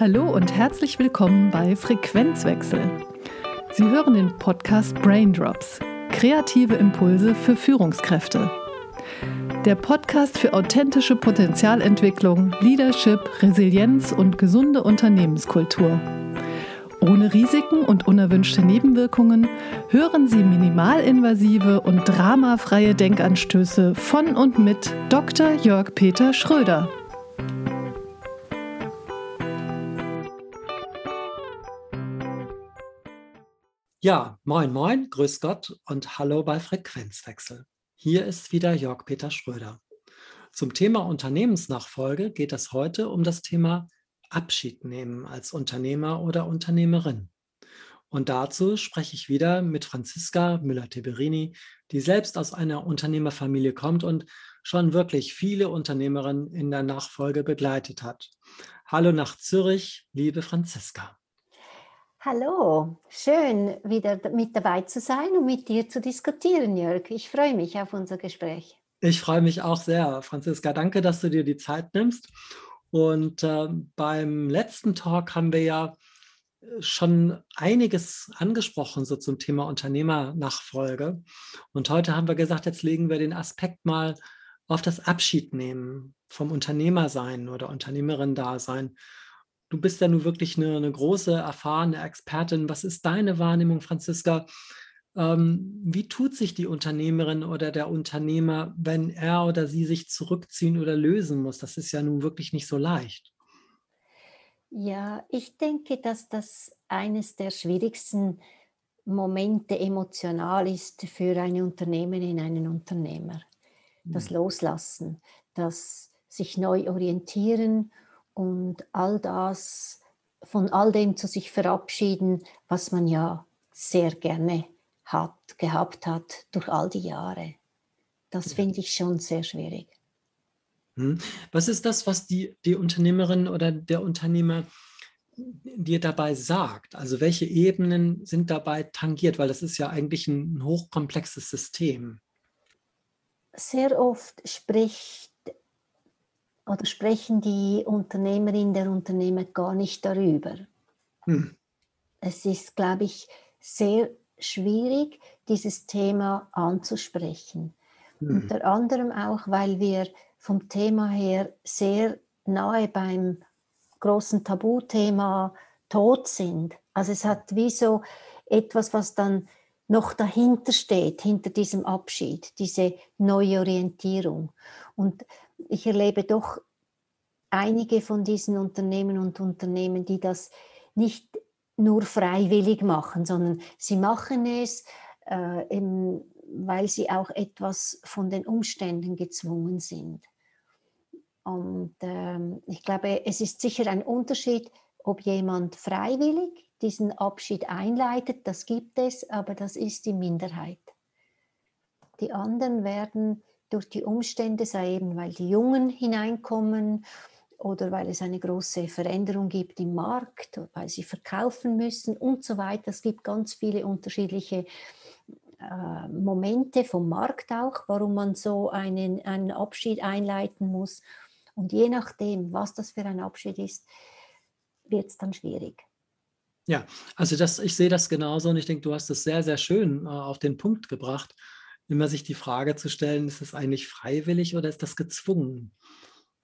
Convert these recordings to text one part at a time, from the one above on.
Hallo und herzlich willkommen bei Frequenzwechsel. Sie hören den Podcast Braindrops, kreative Impulse für Führungskräfte. Der Podcast für authentische Potenzialentwicklung, Leadership, Resilienz und gesunde Unternehmenskultur. Ohne Risiken und unerwünschte Nebenwirkungen hören Sie minimalinvasive und dramafreie Denkanstöße von und mit Dr. Jörg Peter Schröder. Ja, moin, moin, grüß Gott und hallo bei Frequenzwechsel. Hier ist wieder Jörg Peter Schröder. Zum Thema Unternehmensnachfolge geht es heute um das Thema Abschied nehmen als Unternehmer oder Unternehmerin. Und dazu spreche ich wieder mit Franziska Müller-Teberini, die selbst aus einer Unternehmerfamilie kommt und schon wirklich viele Unternehmerinnen in der Nachfolge begleitet hat. Hallo nach Zürich, liebe Franziska. Hallo, schön wieder mit dabei zu sein und mit dir zu diskutieren, Jörg. Ich freue mich auf unser Gespräch. Ich freue mich auch sehr, Franziska. Danke, dass du dir die Zeit nimmst. Und äh, beim letzten Talk haben wir ja äh, schon einiges angesprochen, so zum Thema Unternehmernachfolge. Und heute haben wir gesagt, jetzt legen wir den Aspekt mal auf das Abschiednehmen vom Unternehmersein oder Unternehmerin-Dasein du bist ja nun wirklich eine, eine, große, erfahrene Expertin. Was ist deine Wahrnehmung, Franziska? Ähm, wie tut sich die Unternehmerin oder der Unternehmer, wenn er oder sie sich zurückziehen oder lösen muss? Das ist ja nun wirklich nicht so leicht. Ja, ich denke, dass das eines der schwierigsten Momente emotional ist für eine Unternehmerin, einen Unternehmer. Das hm. Loslassen, das sich neu orientieren und all das, von all dem zu sich verabschieden, was man ja sehr gerne hat, gehabt hat durch all die Jahre. Das finde ich schon sehr schwierig. Hm. Was ist das, was die, die Unternehmerin oder der Unternehmer dir dabei sagt? Also welche Ebenen sind dabei tangiert? Weil das ist ja eigentlich ein hochkomplexes System. Sehr oft spricht oder sprechen die Unternehmerinnen der Unternehmer gar nicht darüber. Hm. Es ist, glaube ich, sehr schwierig, dieses Thema anzusprechen. Hm. Unter anderem auch, weil wir vom Thema her sehr nahe beim großen Tabuthema Tod sind. Also es hat wie so etwas, was dann noch dahinter steht, hinter diesem Abschied, diese Neuorientierung. Und ich erlebe doch einige von diesen Unternehmen und Unternehmen, die das nicht nur freiwillig machen, sondern sie machen es, äh, eben, weil sie auch etwas von den Umständen gezwungen sind. Und ähm, ich glaube, es ist sicher ein Unterschied, ob jemand freiwillig diesen Abschied einleitet, das gibt es, aber das ist die Minderheit. Die anderen werden durch die Umstände, sei eben weil die Jungen hineinkommen oder weil es eine große Veränderung gibt im Markt, weil sie verkaufen müssen und so weiter. Es gibt ganz viele unterschiedliche äh, Momente vom Markt auch, warum man so einen, einen Abschied einleiten muss. Und je nachdem, was das für ein Abschied ist, wird es dann schwierig. Ja, also das, ich sehe das genauso und ich denke, du hast es sehr, sehr schön äh, auf den Punkt gebracht immer sich die Frage zu stellen, ist es eigentlich freiwillig oder ist das gezwungen?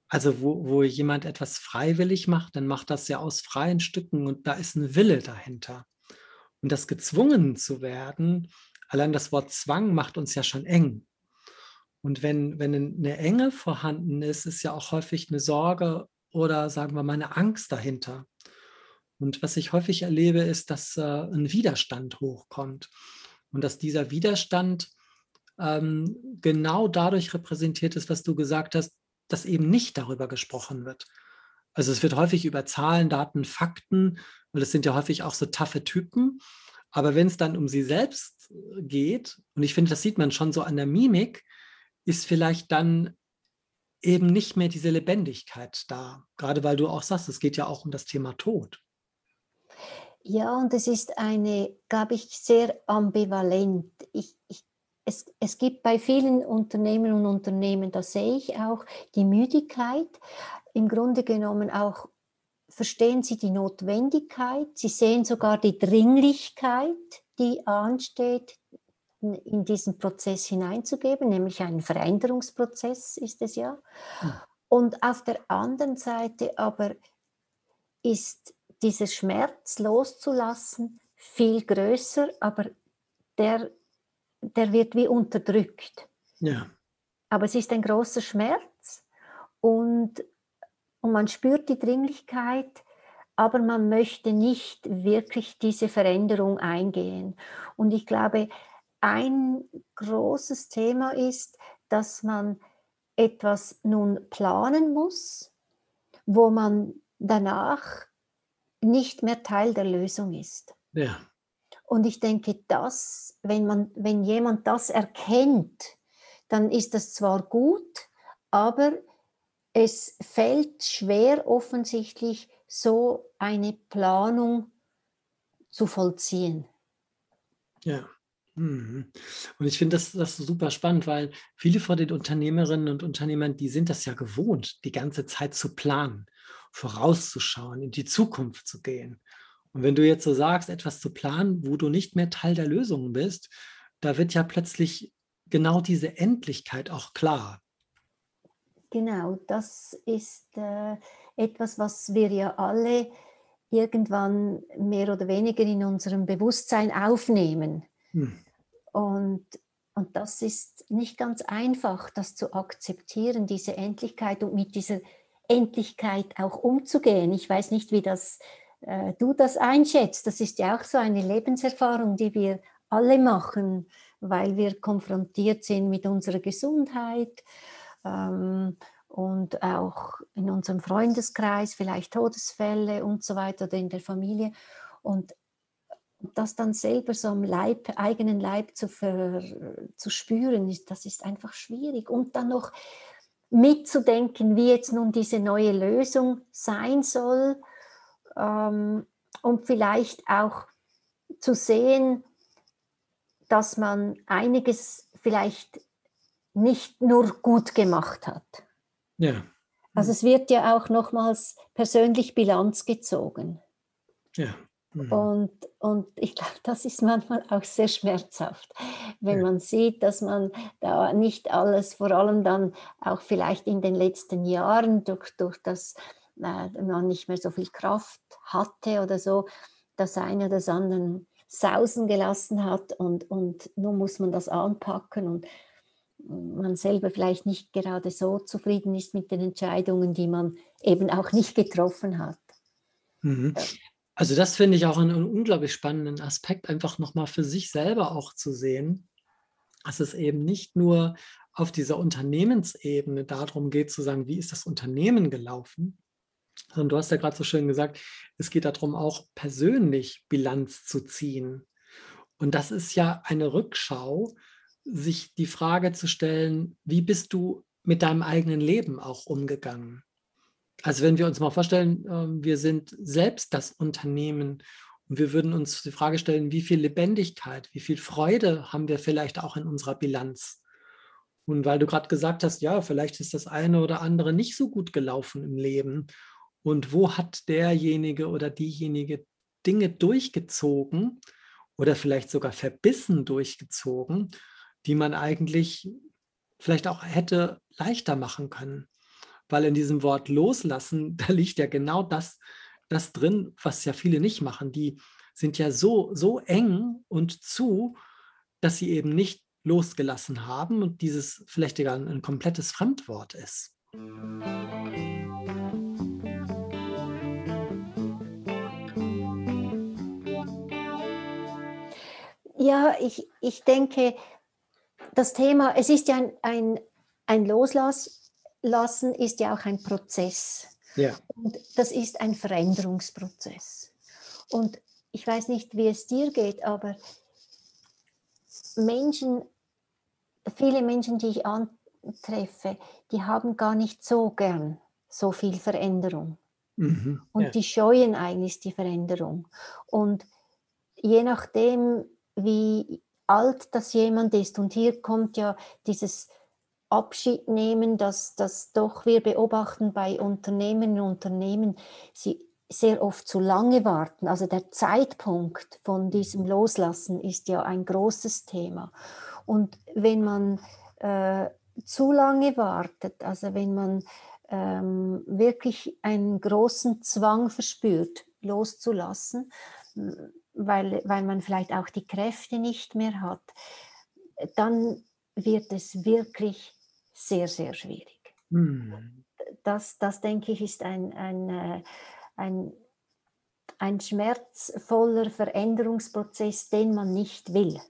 Also wo, wo jemand etwas freiwillig macht, dann macht das ja aus freien Stücken und da ist ein Wille dahinter. Und das gezwungen zu werden, allein das Wort Zwang macht uns ja schon eng. Und wenn, wenn eine Enge vorhanden ist, ist ja auch häufig eine Sorge oder sagen wir mal eine Angst dahinter. Und was ich häufig erlebe, ist, dass äh, ein Widerstand hochkommt und dass dieser Widerstand ähm, genau dadurch repräsentiert ist, was du gesagt hast, dass eben nicht darüber gesprochen wird. Also es wird häufig über Zahlen, Daten, Fakten, weil es sind ja häufig auch so taffe Typen. Aber wenn es dann um sie selbst äh, geht, und ich finde, das sieht man schon so an der Mimik, ist vielleicht dann eben nicht mehr diese Lebendigkeit da. Gerade weil du auch sagst, es geht ja auch um das Thema Tod. Ja, und es ist eine, glaube ich, sehr ambivalent. Ich, ich es, es gibt bei vielen Unternehmen und Unternehmen, da sehe ich auch die Müdigkeit, im Grunde genommen auch verstehen sie die Notwendigkeit, sie sehen sogar die Dringlichkeit, die ansteht, in diesen Prozess hineinzugeben, nämlich einen Veränderungsprozess ist es ja. Hm. Und auf der anderen Seite aber ist dieser Schmerz loszulassen viel größer, aber der, der wird wie unterdrückt. Ja. Aber es ist ein großer Schmerz und, und man spürt die Dringlichkeit, aber man möchte nicht wirklich diese Veränderung eingehen. Und ich glaube, ein großes Thema ist, dass man etwas nun planen muss, wo man danach nicht mehr Teil der Lösung ist. Ja. Und ich denke, dass, wenn, man, wenn jemand das erkennt, dann ist das zwar gut, aber es fällt schwer offensichtlich, so eine Planung zu vollziehen. Ja. Mhm. Und ich finde das, das super spannend, weil viele von den Unternehmerinnen und Unternehmern, die sind das ja gewohnt, die ganze Zeit zu planen, vorauszuschauen, in die Zukunft zu gehen. Und wenn du jetzt so sagst, etwas zu planen, wo du nicht mehr Teil der Lösung bist, da wird ja plötzlich genau diese Endlichkeit auch klar. Genau, das ist äh, etwas, was wir ja alle irgendwann mehr oder weniger in unserem Bewusstsein aufnehmen. Hm. Und, und das ist nicht ganz einfach, das zu akzeptieren, diese Endlichkeit und mit dieser Endlichkeit auch umzugehen. Ich weiß nicht, wie das äh, du das einschätzt. Das ist ja auch so eine Lebenserfahrung, die wir alle machen, weil wir konfrontiert sind mit unserer Gesundheit ähm, und auch in unserem Freundeskreis vielleicht Todesfälle und so weiter oder in der Familie. Und das dann selber so am Leib, eigenen Leib zu, ver, zu spüren, ist, das ist einfach schwierig. Und dann noch mitzudenken, wie jetzt nun diese neue Lösung sein soll ähm, und vielleicht auch zu sehen, dass man einiges vielleicht nicht nur gut gemacht hat. Ja. Also es wird ja auch nochmals persönlich Bilanz gezogen. Ja. Mhm. Und, und ich glaube, das ist manchmal auch sehr schmerzhaft, wenn ja. man sieht, dass man da nicht alles, vor allem dann auch vielleicht in den letzten Jahren durch, durch das äh, man nicht mehr so viel Kraft hatte oder so, das eine oder das andere sausen gelassen hat und, und nun muss man das anpacken und man selber vielleicht nicht gerade so zufrieden ist mit den Entscheidungen, die man eben auch nicht getroffen hat. Mhm. Also das finde ich auch einen, unglaublich spannenden Aspekt, einfach nochmal für sich selber auch zu sehen, dass es eben nicht nur auf dieser Unternehmensebene darum geht zu sagen, wie ist das Unternehmen gelaufen, du hast ja gerade so schön gesagt, es geht darum, auch persönlich Bilanz zu ziehen. Und das ist ja eine Rückschau, sich die Frage zu stellen, wie bist du mit deinem eigenen Leben auch umgegangen? Also wenn wir uns mal vorstellen, ähm, wir sind selbst das Unternehmen und wir würden uns die Frage stellen, wie viel Lebendigkeit, wie viel Freude haben wir vielleicht auch in unserer Bilanz? Und weil du gerade gesagt hast, ja, vielleicht ist das eine oder andere nicht so gut gelaufen im Leben und wo hat derjenige oder diejenige Dinge durchgezogen oder vielleicht sogar verbissen durchgezogen, die man eigentlich vielleicht auch hätte leichter machen können. Weil in diesem Wort loslassen, da liegt ja genau das, das drin, was ja viele nicht machen. Die sind ja so, so eng und zu, dass sie eben nicht losgelassen haben und dieses vielleicht sogar ein, ein komplettes Fremdwort ist. Ja, ich, ich denke, das Thema, es ist ja ein, ein, ein Loslassen, ist ja auch ein Prozess. Ja. Und das ist ein Veränderungsprozess. Und ich weiß nicht, wie es dir geht, aber Menschen, viele Menschen, die ich antreffe, die haben gar nicht so gern so viel Veränderung. Mhm, und ja. die scheuen eigentlich die Veränderung. Und je nachdem, wie alt das jemand ist. Und hier kommt ja dieses Abschiednehmen, dass das doch wir beobachten bei Unternehmen und Unternehmen, sie sehr oft zu lange warten. Also der Zeitpunkt von diesem Loslassen ist ja ein großes Thema. Und wenn man äh, zu lange wartet, also wenn man ähm, wirklich einen großen Zwang verspürt, loszulassen, weil, weil man vielleicht auch die Kräfte nicht mehr hat, dann wird es wirklich sehr, sehr schwierig. Mhm. Das, das, denke ich, ist ein, ein, äh, ein, ein schmerzvoller Veränderungsprozess, den man nicht will.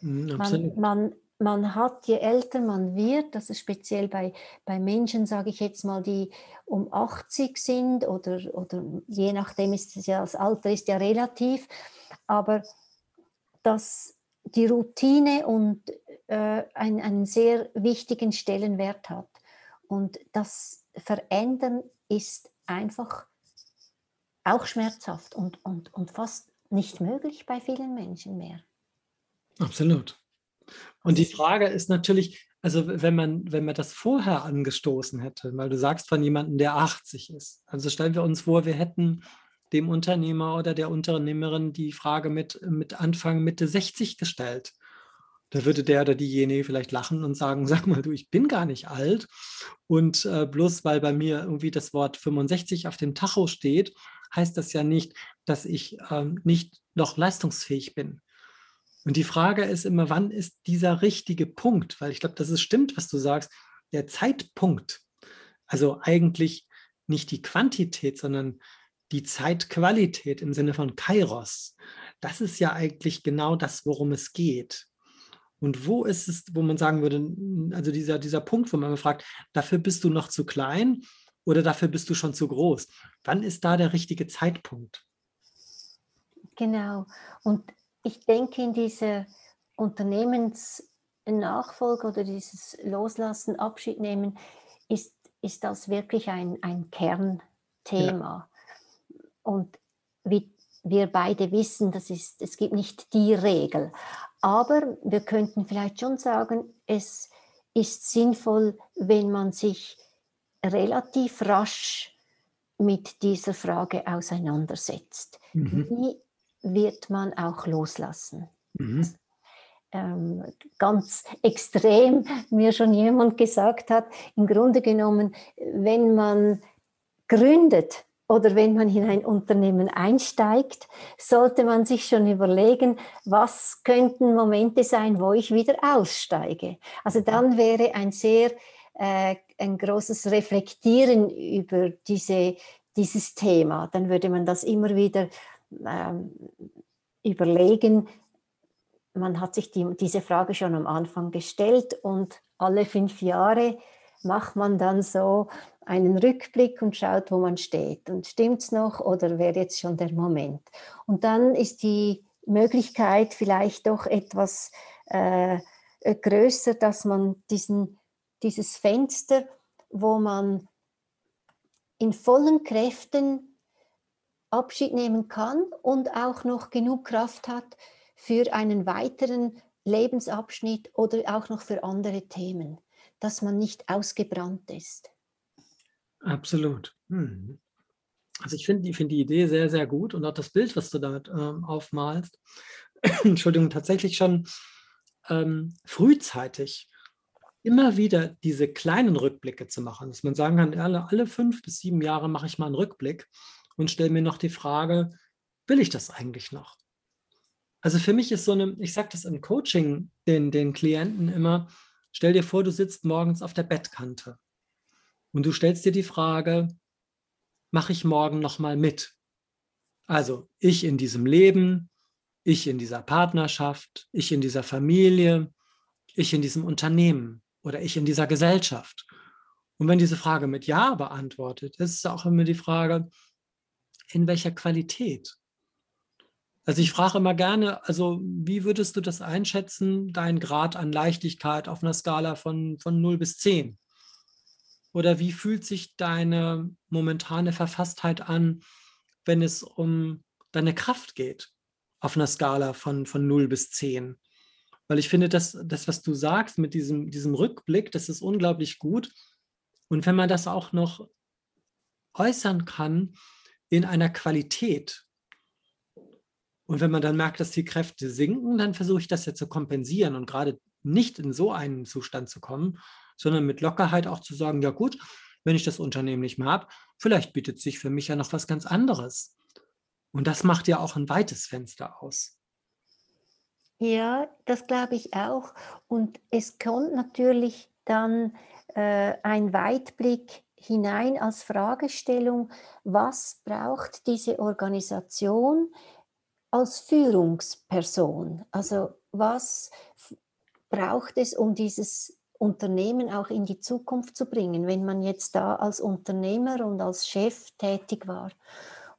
Mhm, man, man, man hat, je älter man wird, das ist speziell bei, bei Menschen, sage ich jetzt mal, die um 80 sind oder, oder je nachdem ist es ja, das Alter ist ja relativ, aber dass die Routine und äh, ein, einen sehr wichtigen Stellenwert hat. Und das Verändern ist einfach auch schmerzhaft und, und, und fast nicht möglich bei vielen Menschen mehr. Absolut. Und die Frage ist natürlich, also wenn man, wenn man das vorher angestoßen hätte, weil du sagst von jemandem, der 80 ist. Also stellen wir uns vor, wir hätten dem Unternehmer oder der Unternehmerin die Frage mit, mit Anfang, Mitte 60 gestellt. Da würde der oder diejenige vielleicht lachen und sagen, sag mal du, ich bin gar nicht alt. Und äh, bloß weil bei mir irgendwie das Wort 65 auf dem Tacho steht, heißt das ja nicht, dass ich ähm, nicht noch leistungsfähig bin. Und die Frage ist immer, wann ist dieser richtige Punkt? Weil ich glaube, dass es stimmt, was du sagst. Der Zeitpunkt, also eigentlich nicht die Quantität, sondern die Zeitqualität im Sinne von Kairos, das ist ja eigentlich genau das, worum es geht. Und wo ist es, wo man sagen würde, also dieser, dieser Punkt, wo man fragt, dafür bist du noch zu klein oder dafür bist du schon zu groß? Wann ist da der richtige Zeitpunkt? Genau. Und ich denke, in dieser Unternehmensnachfolge oder dieses Loslassen, Abschied nehmen, ist, ist das wirklich ein, ein Kernthema. Ja. Und wie wir beide wissen, das ist, es gibt nicht die Regel. Aber wir könnten vielleicht schon sagen, es ist sinnvoll, wenn man sich relativ rasch mit dieser Frage auseinandersetzt. Mhm. Wie wird man auch loslassen. Mhm. Ähm, ganz extrem mir schon jemand gesagt hat, im Grunde genommen, wenn man gründet oder wenn man in ein Unternehmen einsteigt, sollte man sich schon überlegen, was könnten Momente sein, wo ich wieder aussteige. Also dann wäre ein sehr äh, ein großes Reflektieren über diese, dieses Thema. Dann würde man das immer wieder überlegen, man hat sich die, diese Frage schon am Anfang gestellt und alle fünf Jahre macht man dann so einen Rückblick und schaut, wo man steht. Und stimmt es noch oder wäre jetzt schon der Moment? Und dann ist die Möglichkeit vielleicht doch etwas äh, größer, dass man diesen, dieses Fenster, wo man in vollen Kräften Abschied nehmen kann und auch noch genug Kraft hat für einen weiteren Lebensabschnitt oder auch noch für andere Themen, dass man nicht ausgebrannt ist. Absolut. Hm. Also ich finde find die Idee sehr, sehr gut und auch das Bild, was du da ähm, aufmalst, Entschuldigung, tatsächlich schon ähm, frühzeitig immer wieder diese kleinen Rückblicke zu machen, dass man sagen kann, alle, alle fünf bis sieben Jahre mache ich mal einen Rückblick und stelle mir noch die Frage, will ich das eigentlich noch? Also für mich ist so eine, ich sage das im Coaching den, den Klienten immer, stell dir vor, du sitzt morgens auf der Bettkante und du stellst dir die Frage, mache ich morgen nochmal mit? Also ich in diesem Leben, ich in dieser Partnerschaft, ich in dieser Familie, ich in diesem Unternehmen oder ich in dieser Gesellschaft. Und wenn diese Frage mit Ja beantwortet, ist es auch immer die Frage, in welcher Qualität? Also ich frage immer gerne, also wie würdest du das einschätzen, dein Grad an Leichtigkeit auf einer Skala von, von 0 bis 10? Oder wie fühlt sich deine momentane Verfasstheit an, wenn es um deine Kraft geht, auf einer Skala von, von 0 bis 10? Weil ich finde, das, das, was du sagst mit diesem, diesem Rückblick, das ist unglaublich gut. Und wenn man das auch noch äußern kann, in einer Qualität. Und wenn man dann merkt, dass die Kräfte sinken, dann versuche ich das ja zu kompensieren und gerade nicht in so einen Zustand zu kommen, sondern mit Lockerheit auch zu sagen, ja gut, wenn ich das Unternehmen nicht mehr habe, vielleicht bietet sich für mich ja noch was ganz anderes. Und das macht ja auch ein weites Fenster aus. Ja, das glaube ich auch. Und es kommt natürlich dann äh, ein Weitblick hinein als Fragestellung, was braucht diese Organisation als Führungsperson? Also was braucht es, um dieses Unternehmen auch in die Zukunft zu bringen, wenn man jetzt da als Unternehmer und als Chef tätig war?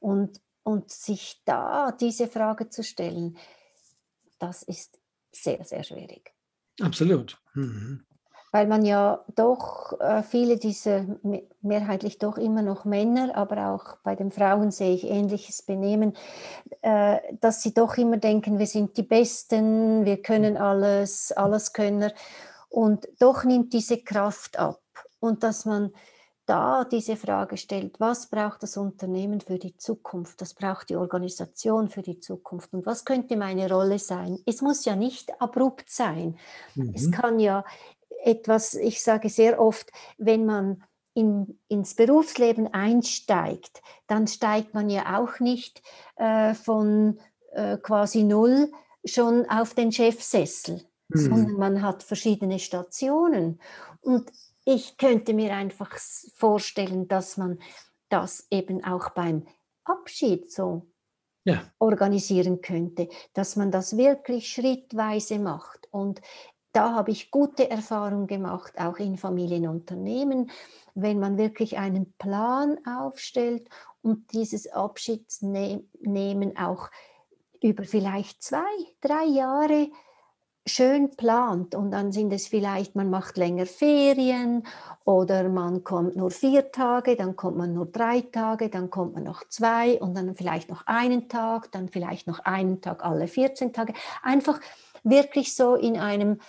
Und, und sich da diese Frage zu stellen, das ist sehr, sehr schwierig. Absolut. Mhm weil man ja doch äh, viele diese, mehrheitlich doch immer noch Männer, aber auch bei den Frauen sehe ich ähnliches Benehmen, äh, dass sie doch immer denken, wir sind die Besten, wir können alles, alles Könner. Und doch nimmt diese Kraft ab. Und dass man da diese Frage stellt, was braucht das Unternehmen für die Zukunft, das braucht die Organisation für die Zukunft und was könnte meine Rolle sein? Es muss ja nicht abrupt sein. Mhm. Es kann ja etwas, ich sage sehr oft, wenn man in, ins Berufsleben einsteigt, dann steigt man ja auch nicht äh, von äh, quasi null schon auf den Chefsessel, mhm. sondern man hat verschiedene Stationen. Und ich könnte mir einfach vorstellen, dass man das eben auch beim Abschied so ja. organisieren könnte, dass man das wirklich schrittweise macht. Und da habe ich gute Erfahrungen gemacht, auch in Familienunternehmen, wenn man wirklich einen Plan aufstellt und dieses Abschiedsnehmen auch über vielleicht zwei, drei Jahre schön plant und dann sind es vielleicht, man macht länger Ferien oder man kommt nur vier Tage, dann kommt man nur drei Tage, dann kommt man noch zwei und dann vielleicht noch einen Tag, dann vielleicht noch einen Tag alle 14 Tage. Einfach wirklich so in einem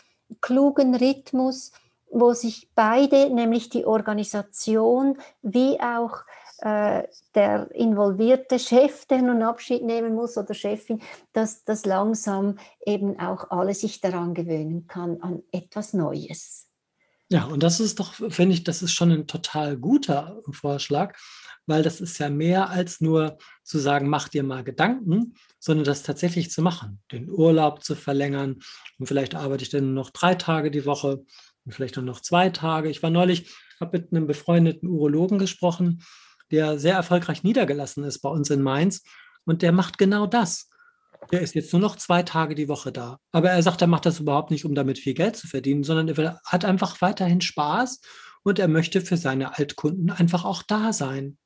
klugen Rhythmus, wo sich beide, nämlich die Organisation wie auch äh, der involvierte Chef, der nun Abschied nehmen muss oder Chefin, dass das langsam eben auch alle sich daran gewöhnen kann, an etwas Neues. Ja, und das ist doch, finde ich, das ist schon ein total guter Vorschlag, weil das ist ja mehr als nur zu sagen, mach dir mal Gedanken, sondern das tatsächlich zu machen, den Urlaub zu verlängern. Und vielleicht arbeite ich dann noch drei Tage die Woche und vielleicht nur noch zwei Tage. Ich war neulich, habe mit einem befreundeten Urologen gesprochen, der sehr erfolgreich niedergelassen ist bei uns in Mainz. Und der macht genau das. Der ist jetzt nur noch zwei Tage die Woche da. Aber er sagt, er macht das überhaupt nicht, um damit viel Geld zu verdienen, sondern er hat einfach weiterhin Spaß und er möchte für seine Altkunden einfach auch da sein.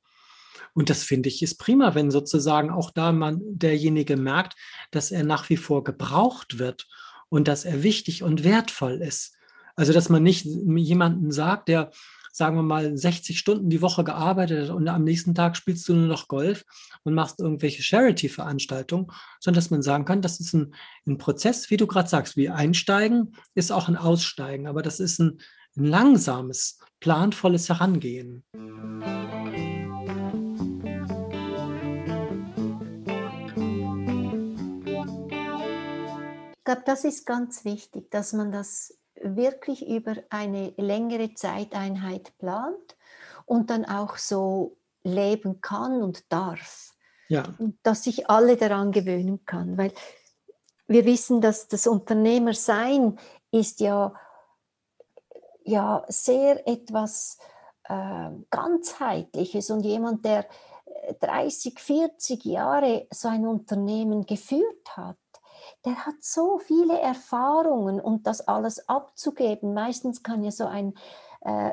Und das finde ich ist prima, wenn sozusagen auch da man derjenige merkt, dass er nach wie vor gebraucht wird und dass er wichtig und wertvoll ist. Also, dass man nicht jemanden sagt, der, sagen wir mal, 60 Stunden die Woche gearbeitet hat und am nächsten Tag spielst du nur noch Golf und machst irgendwelche Charity-Veranstaltungen, sondern dass man sagen kann, das ist ein, ein Prozess, wie du gerade sagst, wie Einsteigen ist auch ein Aussteigen, aber das ist ein, ein langsames, planvolles Herangehen. Ich glaube, das ist ganz wichtig, dass man das wirklich über eine längere Zeiteinheit plant und dann auch so leben kann und darf. Ja. Und dass sich alle daran gewöhnen kann. Weil wir wissen, dass das Unternehmersein ist ja, ja sehr etwas äh, ganzheitliches und jemand, der 30, 40 Jahre so ein Unternehmen geführt hat, der hat so viele Erfahrungen und das alles abzugeben. Meistens kann ja so ein äh,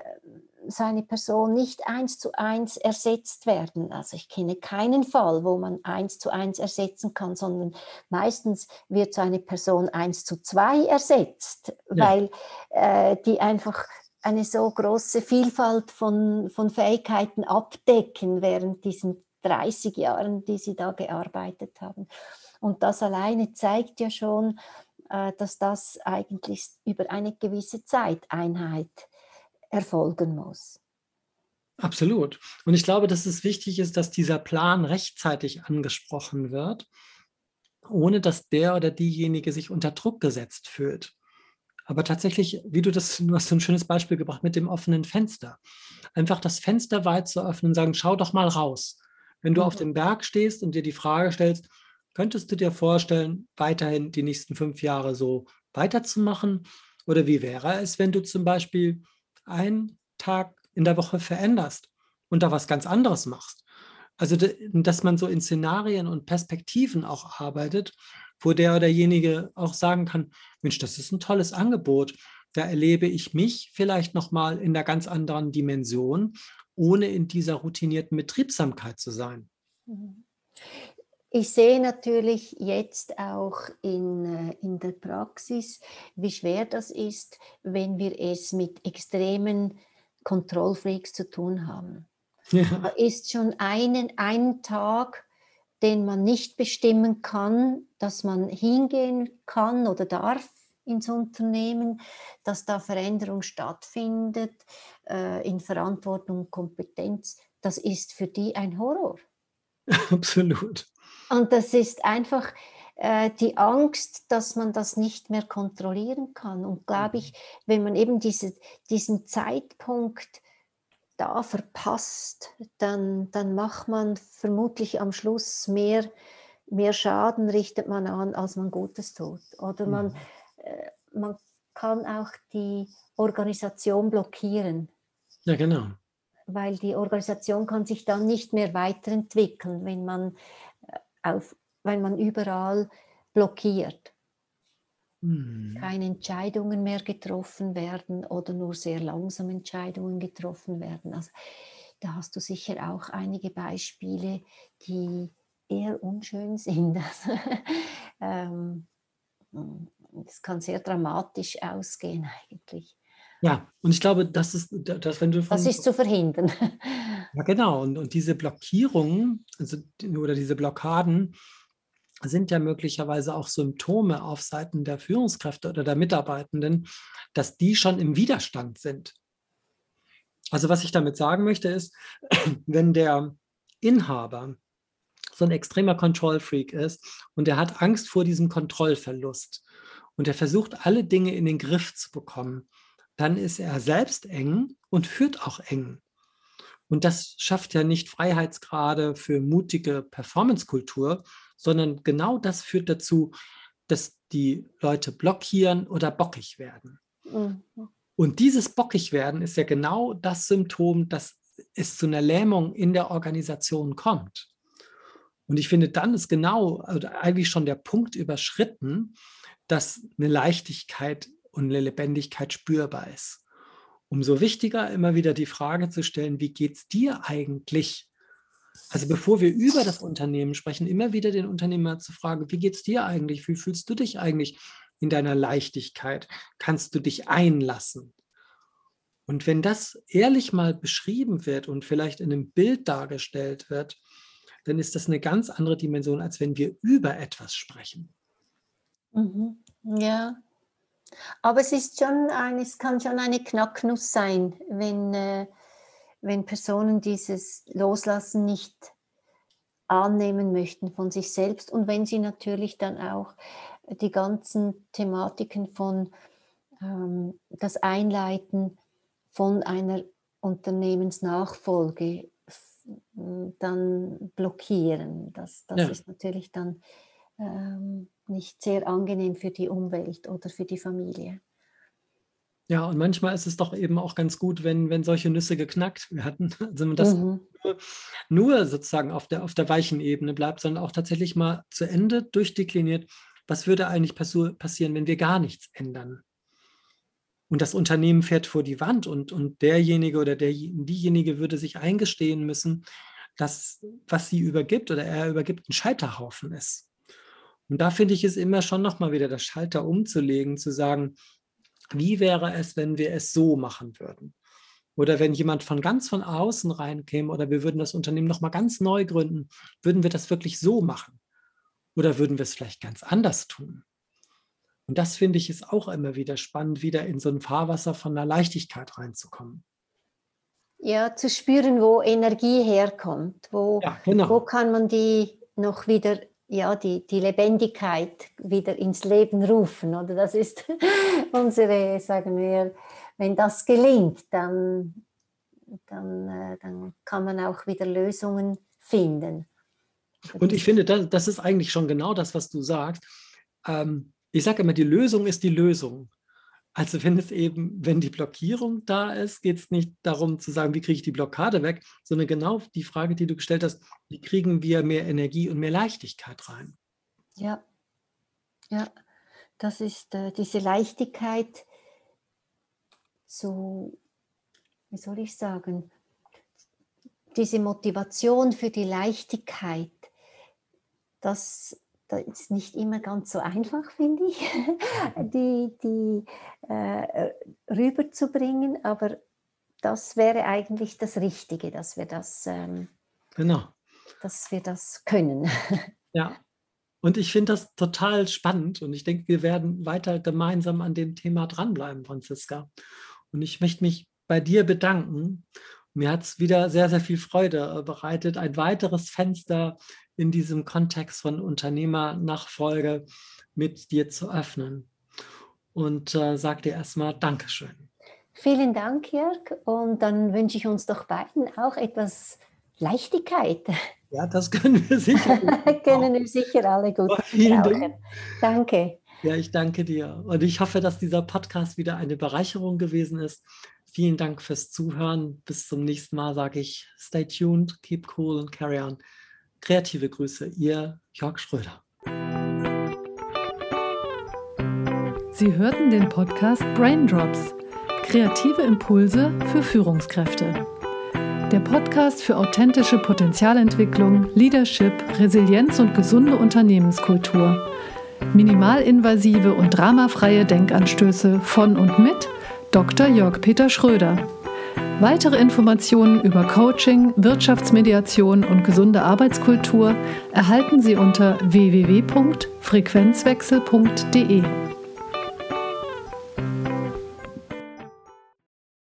so eine Person nicht eins zu eins ersetzt werden. Also ich kenne keinen Fall, wo man eins zu eins ersetzen kann, sondern meistens wird so eine Person eins zu zwei ersetzt, ja. weil äh, die einfach eine so große Vielfalt von, von Fähigkeiten abdecken während diesen 30 Jahren, die sie da gearbeitet haben. Und das alleine zeigt ja schon, äh, dass das eigentlich über eine gewisse Zeiteinheit erfolgen muss. Absolut. Und ich glaube, dass es wichtig ist, dass dieser Plan rechtzeitig angesprochen wird, ohne dass der oder diejenige sich unter Druck gesetzt fühlt. Aber tatsächlich, wie du das, du hast so ein schönes Beispiel gebracht mit dem offenen Fenster. Einfach das Fenster weit zu öffnen und sagen, schau doch mal raus. Wenn du mhm. auf dem Berg stehst und dir die Frage stellst, könntest du dir vorstellen, weiterhin die nächsten fünf Jahre so weiterzumachen? Oder wie wäre es, wenn du zum Beispiel einen Tag in der Woche veränderst und da was ganz anderes machst? Also, dass man so in Szenarien und Perspektiven auch arbeitet, wo der oder derjenige auch sagen kann, Mensch, das ist ein tolles Angebot. Da erlebe ich mich vielleicht nochmal in einer ganz anderen Dimension, ohne in dieser routinierten Betriebsamkeit zu sein. Mhm. Ich sehe natürlich jetzt auch in, äh, in der Praxis, wie schwer das ist, wenn wir es mit extremen Kontrollfreaks zu tun haben. Ja. Da ist schon einen, ein Tag, den man nicht bestimmen kann, dass man hingehen kann oder darf ins Unternehmen, dass da Veränderung stattfindet äh, in Verantwortung und Kompetenz. Das ist für die ein Horror. Absolut. Und das ist einfach äh, die Angst, dass man das nicht mehr kontrollieren kann. Und glaube ich, mhm. wenn man eben diese, diesen Zeitpunkt da verpasst, dann, dann macht man vermutlich am Schluss mehr, mehr Schaden, richtet man an, als man Gutes tut. Oder man, mhm. äh, man kann auch die Organisation blockieren. Ja, genau. Weil die Organisation kann sich dann nicht mehr weiterentwickeln, wenn man auf, weil man überall blockiert. Mhm. Keine Entscheidungen mehr getroffen werden oder nur sehr langsam Entscheidungen getroffen werden. Also da hast du sicher auch einige Beispiele, die eher unschön sind. ähm, es kann sehr dramatisch ausgehen eigentlich. Ja, und ich glaube, das ist, dass wenn du von, Das ist zu verhindern. Ja, genau. Und, und diese Blockierungen also, oder diese Blockaden sind ja möglicherweise auch Symptome auf Seiten der Führungskräfte oder der Mitarbeitenden, dass die schon im Widerstand sind. Also was ich damit sagen möchte ist, wenn der Inhaber so ein extremer Control-Freak ist und er hat Angst vor diesem Kontrollverlust und er versucht alle Dinge in den Griff zu bekommen, dann ist er selbst eng und führt auch eng. Und das schafft ja nicht Freiheitsgrade für mutige Performancekultur, sondern genau das führt dazu, dass die Leute blockieren oder bockig werden. Mhm. Und dieses bockig werden ist ja genau das Symptom, dass es zu einer Lähmung in der Organisation kommt. Und ich finde, dann ist genau, also eigentlich schon der Punkt überschritten, dass eine Leichtigkeit und eine Lebendigkeit spürbar ist. Umso wichtiger immer wieder die Frage zu stellen, wie geht es dir eigentlich? Also bevor wir über das Unternehmen sprechen, immer wieder den Unternehmer zu fragen, wie geht es dir eigentlich? Wie fühlst du dich eigentlich in deiner Leichtigkeit? Kannst du dich einlassen? Und wenn das ehrlich mal beschrieben wird und vielleicht in einem Bild dargestellt wird, dann ist das eine ganz andere Dimension, als wenn wir über etwas sprechen. Mhm. Ja, aber es ist schon ein, es kann schon eine Knacknuss sein, wenn, äh, wenn Personen dieses Loslassen nicht annehmen möchten von sich selbst und wenn sie natürlich dann auch die ganzen Thematiken von ähm, das Einleiten von einer Unternehmensnachfolge dann blockieren. Das, das ja. ist natürlich dann ähm, nicht sehr angenehm für die Umwelt oder für die Familie. Ja, und manchmal ist es doch eben auch ganz gut, wenn, wenn solche Nüsse geknackt werden. Also wenn das mhm. nur, nur, sozusagen auf der, auf der weichen Ebene bleibt, sondern auch tatsächlich mal zu Ende durchdekliniert, was würde eigentlich passieren, wenn wir gar nichts ändern. Und das Unternehmen fährt vor die Wand und, und derjenige oder der, diejenige würde sich eingestehen müssen, dass was sie übergibt oder er übergibt ein Scheiterhaufen ist. Und da finde ich es immer schon nochmal wieder das Schalter umzulegen, zu sagen, wie wäre es, wenn wir es so machen würden? Oder wenn jemand von ganz von außen reinkäme oder wir würden das Unternehmen nochmal ganz neu gründen, würden wir das wirklich so machen? Oder würden wir es vielleicht ganz anders tun? Und das finde ich ist auch immer wieder spannend, wieder in so ein Fahrwasser von einer Leichtigkeit reinzukommen. ja, zu spüren, wo Energie herkommt, wo, ja, genau. wo kann man die noch wieder, ja, die, die Lebendigkeit wieder ins Leben rufen. Oder das ist unsere, sagen wir, wenn das gelingt, dann, dann, äh, dann kann man auch wieder Lösungen finden. Und ich finde, das, das ist eigentlich schon genau das, was du sagst. Ähm, ich sage immer, die Lösung ist die Lösung. Also wenn es eben, wenn die Blockierung da ist, geht es nicht darum zu sagen, wie kriege ich die Blockade weg, sondern genau die Frage, die du gestellt hast, wie kriegen wir mehr Energie und mehr Leichtigkeit rein? Ja, ja, das ist äh, diese Leichtigkeit zu, wie soll ich sagen, diese Motivation für die Leichtigkeit, das das ist nicht immer ganz so einfach, finde ich, die, die äh, rüberzubringen, aber das wäre eigentlich das Richtige, dass wir das, ähm, genau. dass wir das können. Ja, und ich finde das total spannend und ich denke, wir werden weiter gemeinsam an dem Thema dranbleiben, Franziska. Und ich möchte mich bei dir bedanken. Mir hat es wieder sehr, sehr viel Freude bereitet, ein weiteres Fenster in diesem Kontext von Unternehmernachfolge mit dir zu öffnen. Und äh, sag dir erstmal Dankeschön. Vielen Dank, Jörg. Und dann wünsche ich uns doch beiden auch etwas Leichtigkeit. Ja, das können wir sicher. können wir sicher alle gut oh, vielen Dank. Danke. Ja, ich danke dir. Und ich hoffe, dass dieser Podcast wieder eine Bereicherung gewesen ist. Vielen Dank fürs Zuhören. Bis zum nächsten Mal sage ich, stay tuned, keep cool and carry on. Kreative Grüße, Ihr Jörg Schröder. Sie hörten den Podcast Braindrops. Kreative Impulse für Führungskräfte. Der Podcast für authentische Potenzialentwicklung, Leadership, Resilienz und gesunde Unternehmenskultur. Minimalinvasive und dramafreie Denkanstöße von und mit Dr. Jörg Peter Schröder. Weitere Informationen über Coaching, Wirtschaftsmediation und gesunde Arbeitskultur erhalten Sie unter www.frequenzwechsel.de.